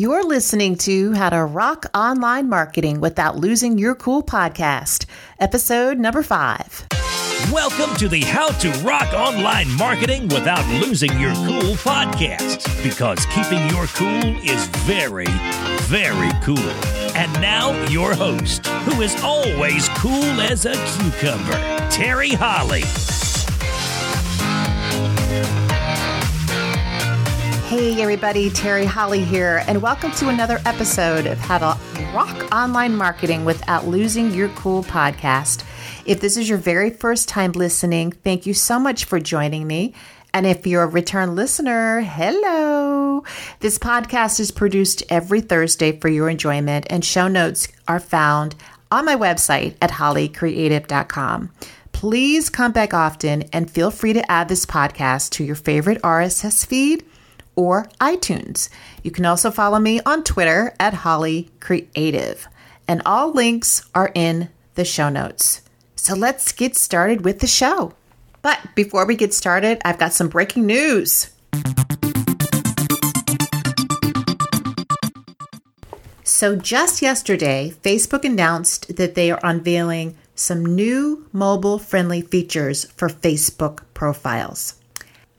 You're listening to How to Rock Online Marketing Without Losing Your Cool podcast, episode number five. Welcome to the How to Rock Online Marketing Without Losing Your Cool podcast, because keeping your cool is very, very cool. And now, your host, who is always cool as a cucumber, Terry Holly. Hey, everybody, Terry Holly here, and welcome to another episode of How to Rock Online Marketing Without Losing Your Cool podcast. If this is your very first time listening, thank you so much for joining me. And if you're a return listener, hello. This podcast is produced every Thursday for your enjoyment, and show notes are found on my website at hollycreative.com. Please come back often and feel free to add this podcast to your favorite RSS feed or iTunes. You can also follow me on Twitter at Holly Creative, and all links are in the show notes. So let's get started with the show. But before we get started, I've got some breaking news. So, just yesterday, Facebook announced that they are unveiling some new mobile friendly features for Facebook profiles.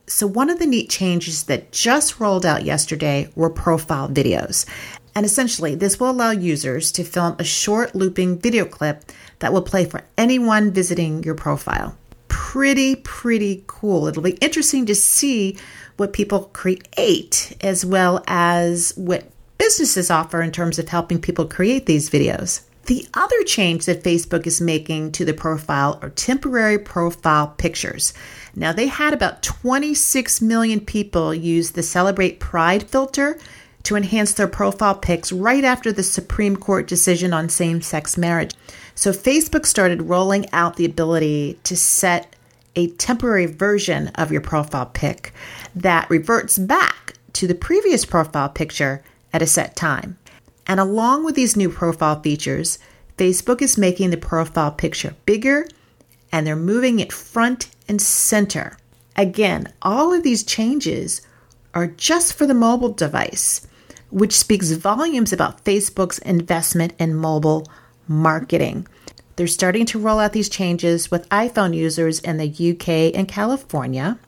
So, one of the neat changes that just rolled out yesterday were profile videos. And essentially, this will allow users to film a short looping video clip that will play for anyone visiting your profile. Pretty, pretty cool. It'll be interesting to see what people create as well as what businesses offer in terms of helping people create these videos. The other change that Facebook is making to the profile are temporary profile pictures. Now, they had about 26 million people use the Celebrate Pride filter to enhance their profile pics right after the Supreme Court decision on same sex marriage. So, Facebook started rolling out the ability to set a temporary version of your profile pic that reverts back to the previous profile picture at a set time. And along with these new profile features, Facebook is making the profile picture bigger and they're moving it front and center. Again, all of these changes are just for the mobile device, which speaks volumes about Facebook's investment in mobile marketing. They're starting to roll out these changes with iPhone users in the UK and California,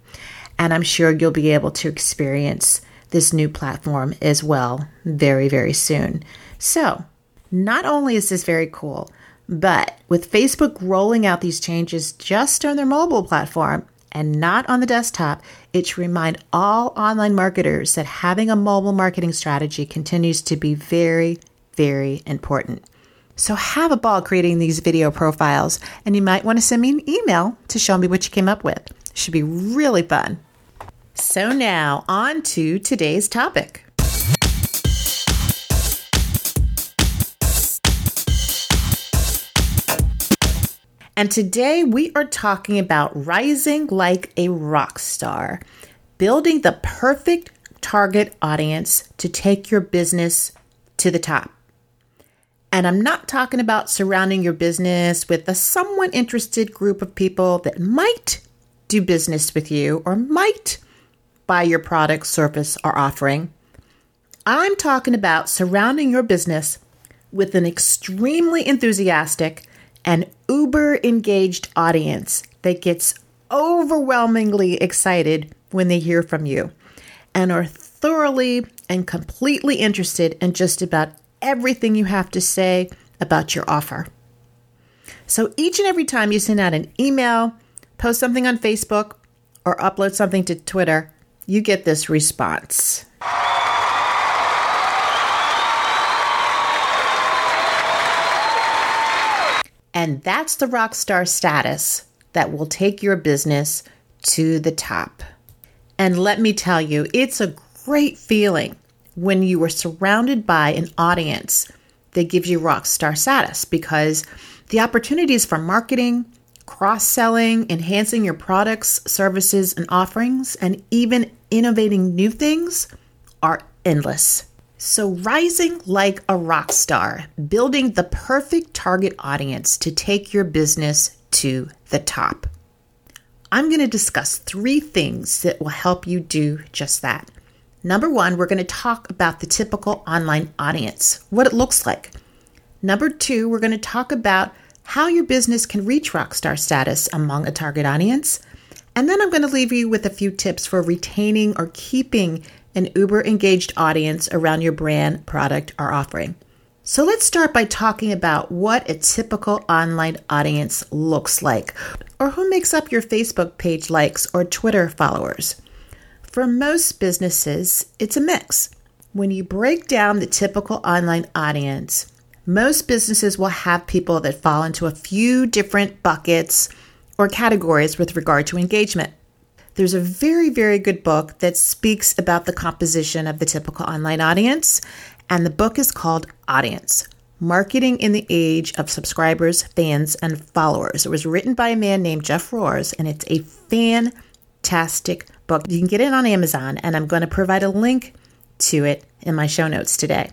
and I'm sure you'll be able to experience this new platform as well very, very soon. So, not only is this very cool, but with Facebook rolling out these changes just on their mobile platform and not on the desktop, it should remind all online marketers that having a mobile marketing strategy continues to be very, very important. So have a ball creating these video profiles, and you might want to send me an email to show me what you came up with. It should be really fun. So now on to today's topic. And today we are talking about rising like a rock star, building the perfect target audience to take your business to the top. And I'm not talking about surrounding your business with a somewhat interested group of people that might do business with you or might buy your product, service, or offering. I'm talking about surrounding your business with an extremely enthusiastic and uber engaged audience that gets overwhelmingly excited when they hear from you and are thoroughly and completely interested in just about everything you have to say about your offer. So each and every time you send out an email, post something on Facebook, or upload something to Twitter, you get this response. And that's the rock star status that will take your business to the top. And let me tell you, it's a great feeling when you are surrounded by an audience that gives you rock star status because the opportunities for marketing, cross selling, enhancing your products, services, and offerings, and even innovating new things are endless. So, rising like a rock star, building the perfect target audience to take your business to the top. I'm going to discuss three things that will help you do just that. Number one, we're going to talk about the typical online audience, what it looks like. Number two, we're going to talk about how your business can reach rockstar status among a target audience. And then I'm going to leave you with a few tips for retaining or keeping an uber engaged audience around your brand, product, or offering. So let's start by talking about what a typical online audience looks like, or who makes up your Facebook page likes or Twitter followers. For most businesses, it's a mix. When you break down the typical online audience, most businesses will have people that fall into a few different buckets or categories with regard to engagement. There's a very, very good book that speaks about the composition of the typical online audience, and the book is called Audience Marketing in the Age of Subscribers, Fans, and Followers. It was written by a man named Jeff Rohrs, and it's a fantastic book. You can get it on Amazon, and I'm going to provide a link to it in my show notes today.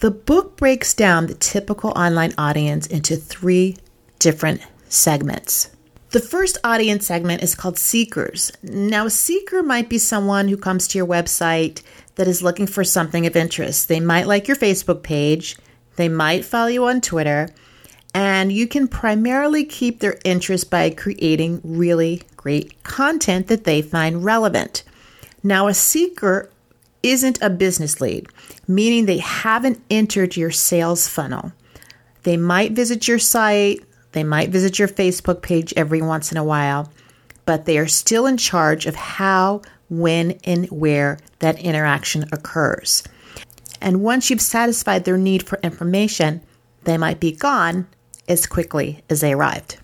The book breaks down the typical online audience into three different segments. The first audience segment is called seekers. Now, a seeker might be someone who comes to your website that is looking for something of interest. They might like your Facebook page, they might follow you on Twitter, and you can primarily keep their interest by creating really great content that they find relevant. Now, a seeker isn't a business lead, meaning they haven't entered your sales funnel. They might visit your site, they might visit your Facebook page every once in a while, but they are still in charge of how, when, and where that interaction occurs. And once you've satisfied their need for information, they might be gone as quickly as they arrived.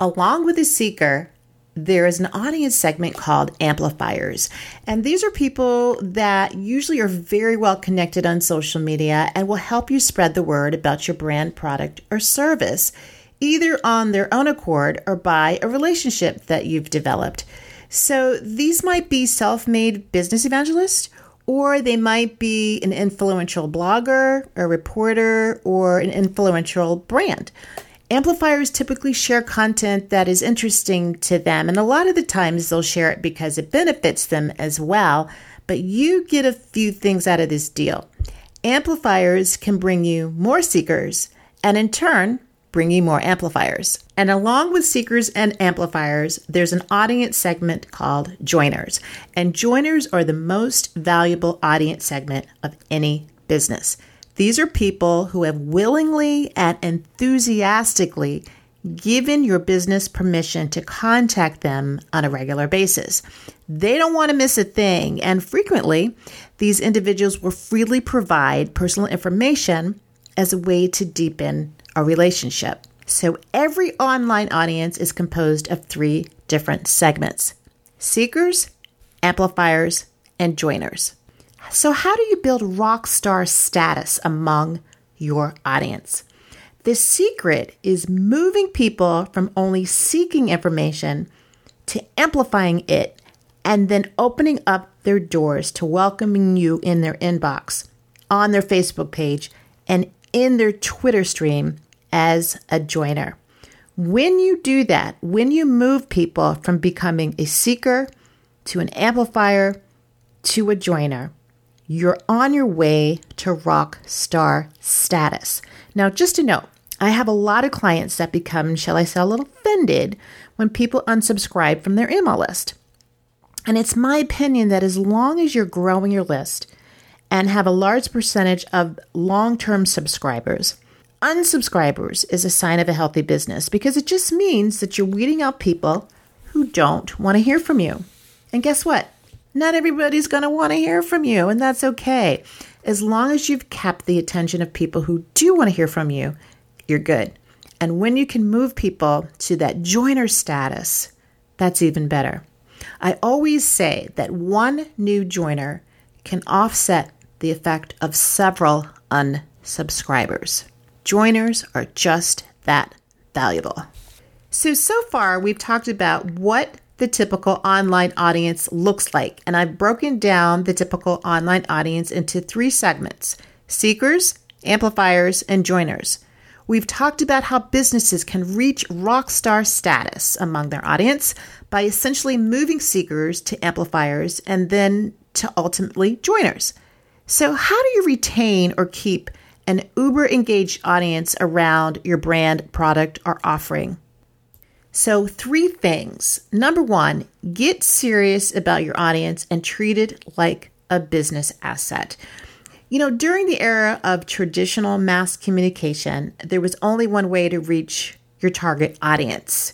Along with the seeker, there is an audience segment called amplifiers. And these are people that usually are very well connected on social media and will help you spread the word about your brand, product, or service either on their own accord or by a relationship that you've developed. So these might be self made business evangelists, or they might be an influential blogger, a reporter, or an influential brand. Amplifiers typically share content that is interesting to them, and a lot of the times they'll share it because it benefits them as well. But you get a few things out of this deal. Amplifiers can bring you more seekers, and in turn, bringing more amplifiers. And along with seekers and amplifiers, there's an audience segment called joiners. And joiners are the most valuable audience segment of any business. These are people who have willingly and enthusiastically given your business permission to contact them on a regular basis. They don't want to miss a thing, and frequently, these individuals will freely provide personal information as a way to deepen a relationship. So every online audience is composed of three different segments seekers, amplifiers, and joiners. So, how do you build rock star status among your audience? The secret is moving people from only seeking information to amplifying it and then opening up their doors to welcoming you in their inbox, on their Facebook page, and in their Twitter stream as a joiner. When you do that, when you move people from becoming a seeker to an amplifier to a joiner, you're on your way to rock star status. Now, just to note, I have a lot of clients that become, shall I say, a little offended when people unsubscribe from their email list. And it's my opinion that as long as you're growing your list and have a large percentage of long term subscribers, unsubscribers is a sign of a healthy business because it just means that you're weeding out people who don't want to hear from you. And guess what? Not everybody's going to want to hear from you, and that's okay. As long as you've kept the attention of people who do want to hear from you, you're good. And when you can move people to that joiner status, that's even better. I always say that one new joiner can offset the effect of several unsubscribers. Joiners are just that valuable. So, so far, we've talked about what the typical online audience looks like, and I've broken down the typical online audience into three segments seekers, amplifiers, and joiners. We've talked about how businesses can reach rock star status among their audience by essentially moving seekers to amplifiers and then to ultimately joiners. So, how do you retain or keep an uber engaged audience around your brand, product, or offering? So, three things. Number one, get serious about your audience and treat it like a business asset. You know, during the era of traditional mass communication, there was only one way to reach your target audience.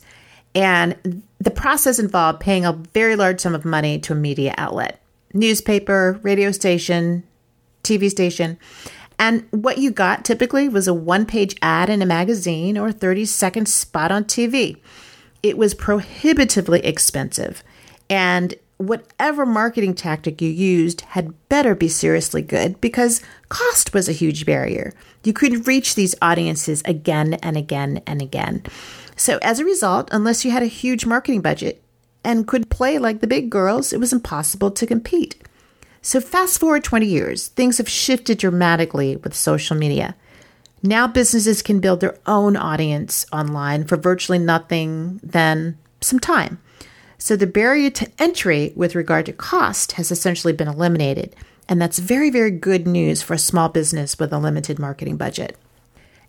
And the process involved paying a very large sum of money to a media outlet newspaper, radio station, TV station. And what you got typically was a one page ad in a magazine or a 30 second spot on TV. It was prohibitively expensive. And whatever marketing tactic you used had better be seriously good because cost was a huge barrier. You couldn't reach these audiences again and again and again. So, as a result, unless you had a huge marketing budget and could play like the big girls, it was impossible to compete. So, fast forward 20 years, things have shifted dramatically with social media. Now, businesses can build their own audience online for virtually nothing than some time. So the barrier to entry with regard to cost has essentially been eliminated. And that's very, very good news for a small business with a limited marketing budget.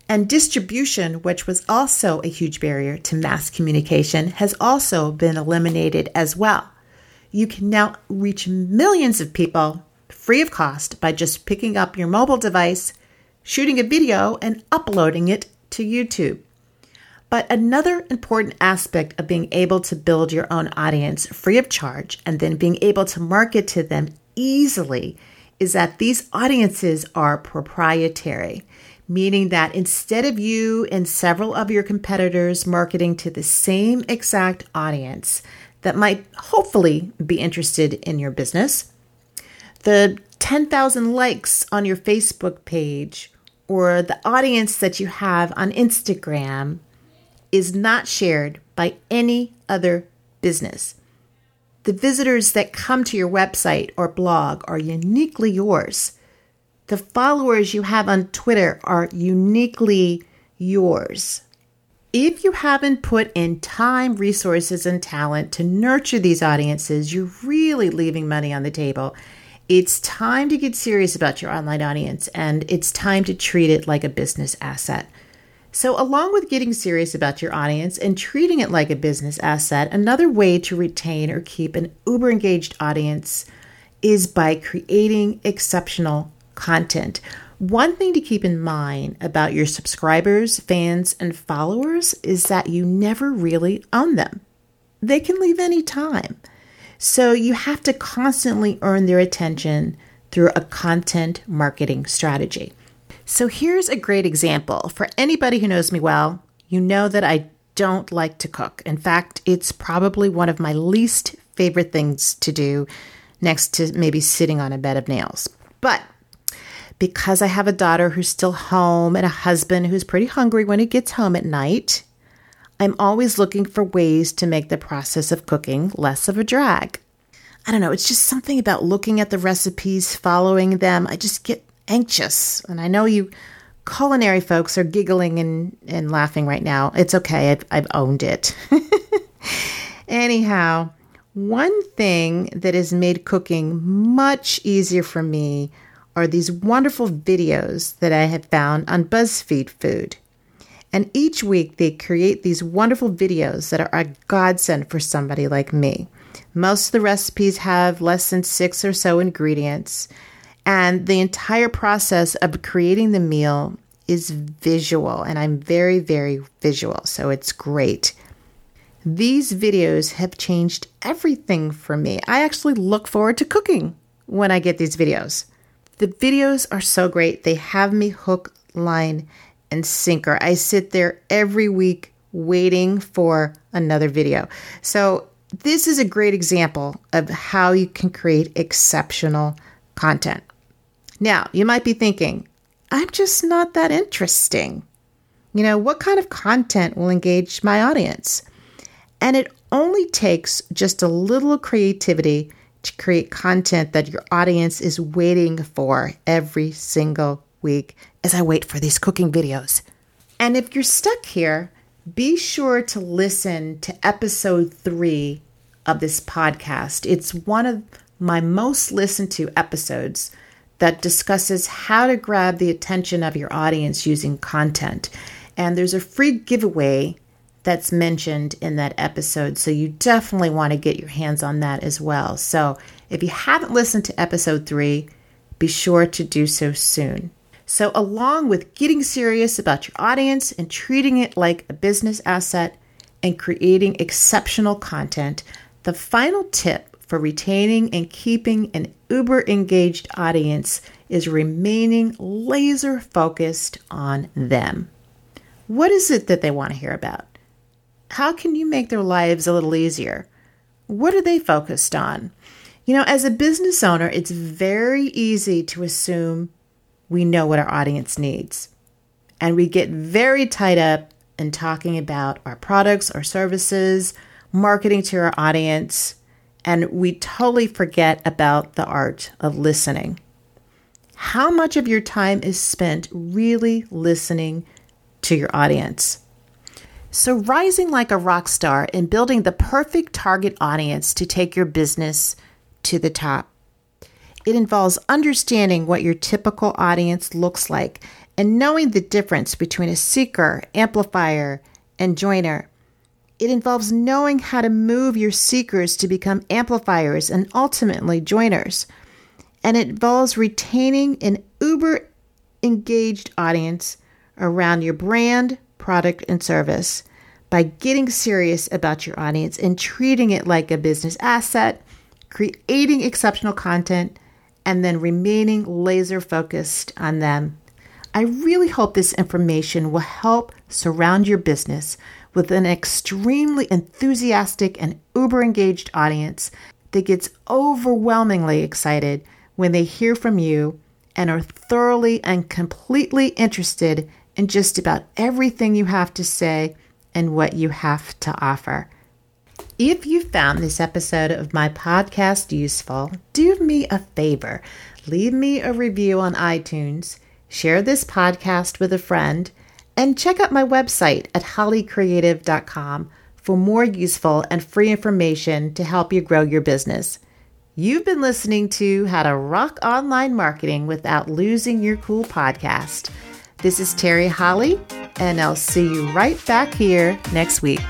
And distribution, which was also a huge barrier to mass communication, has also been eliminated as well. You can now reach millions of people free of cost by just picking up your mobile device, shooting a video, and uploading it to YouTube. But another important aspect of being able to build your own audience free of charge and then being able to market to them easily is that these audiences are proprietary, meaning that instead of you and several of your competitors marketing to the same exact audience that might hopefully be interested in your business, the 10,000 likes on your Facebook page or the audience that you have on Instagram is not shared by any other business. The visitors that come to your website or blog are uniquely yours. The followers you have on Twitter are uniquely yours. If you haven't put in time, resources, and talent to nurture these audiences, you're really leaving money on the table. It's time to get serious about your online audience and it's time to treat it like a business asset. So, along with getting serious about your audience and treating it like a business asset, another way to retain or keep an uber engaged audience is by creating exceptional content. One thing to keep in mind about your subscribers, fans, and followers is that you never really own them. They can leave any time. So, you have to constantly earn their attention through a content marketing strategy. So here's a great example. For anybody who knows me well, you know that I don't like to cook. In fact, it's probably one of my least favorite things to do next to maybe sitting on a bed of nails. But because I have a daughter who's still home and a husband who's pretty hungry when he gets home at night, I'm always looking for ways to make the process of cooking less of a drag. I don't know, it's just something about looking at the recipes, following them. I just get anxious. And I know you culinary folks are giggling and, and laughing right now. It's okay, I've, I've owned it. Anyhow, one thing that has made cooking much easier for me are these wonderful videos that I have found on BuzzFeed Food. And each week they create these wonderful videos that are a godsend for somebody like me. Most of the recipes have less than six or so ingredients, and the entire process of creating the meal is visual, and I'm very, very visual, so it's great. These videos have changed everything for me. I actually look forward to cooking when I get these videos. The videos are so great. They have me hook, line, and sinker. I sit there every week waiting for another video. So, this is a great example of how you can create exceptional content. Now, you might be thinking, I'm just not that interesting. You know, what kind of content will engage my audience? And it only takes just a little creativity to create content that your audience is waiting for every single week as I wait for these cooking videos. And if you're stuck here, be sure to listen to episode three of this podcast. It's one of my most listened to episodes that discusses how to grab the attention of your audience using content. And there's a free giveaway that's mentioned in that episode. So you definitely want to get your hands on that as well. So if you haven't listened to episode three, be sure to do so soon. So, along with getting serious about your audience and treating it like a business asset and creating exceptional content, the final tip for retaining and keeping an uber engaged audience is remaining laser focused on them. What is it that they want to hear about? How can you make their lives a little easier? What are they focused on? You know, as a business owner, it's very easy to assume we know what our audience needs. And we get very tied up in talking about our products or services, marketing to our audience, and we totally forget about the art of listening. How much of your time is spent really listening to your audience? So, rising like a rock star and building the perfect target audience to take your business to the top. It involves understanding what your typical audience looks like and knowing the difference between a seeker, amplifier, and joiner. It involves knowing how to move your seekers to become amplifiers and ultimately joiners. And it involves retaining an uber engaged audience around your brand, product, and service by getting serious about your audience and treating it like a business asset, creating exceptional content, and then remaining laser focused on them. I really hope this information will help surround your business with an extremely enthusiastic and uber engaged audience that gets overwhelmingly excited when they hear from you and are thoroughly and completely interested in just about everything you have to say and what you have to offer. If you found this episode of my podcast useful, do me a favor. Leave me a review on iTunes, share this podcast with a friend, and check out my website at hollycreative.com for more useful and free information to help you grow your business. You've been listening to How to Rock Online Marketing Without Losing Your Cool podcast. This is Terry Holly, and I'll see you right back here next week.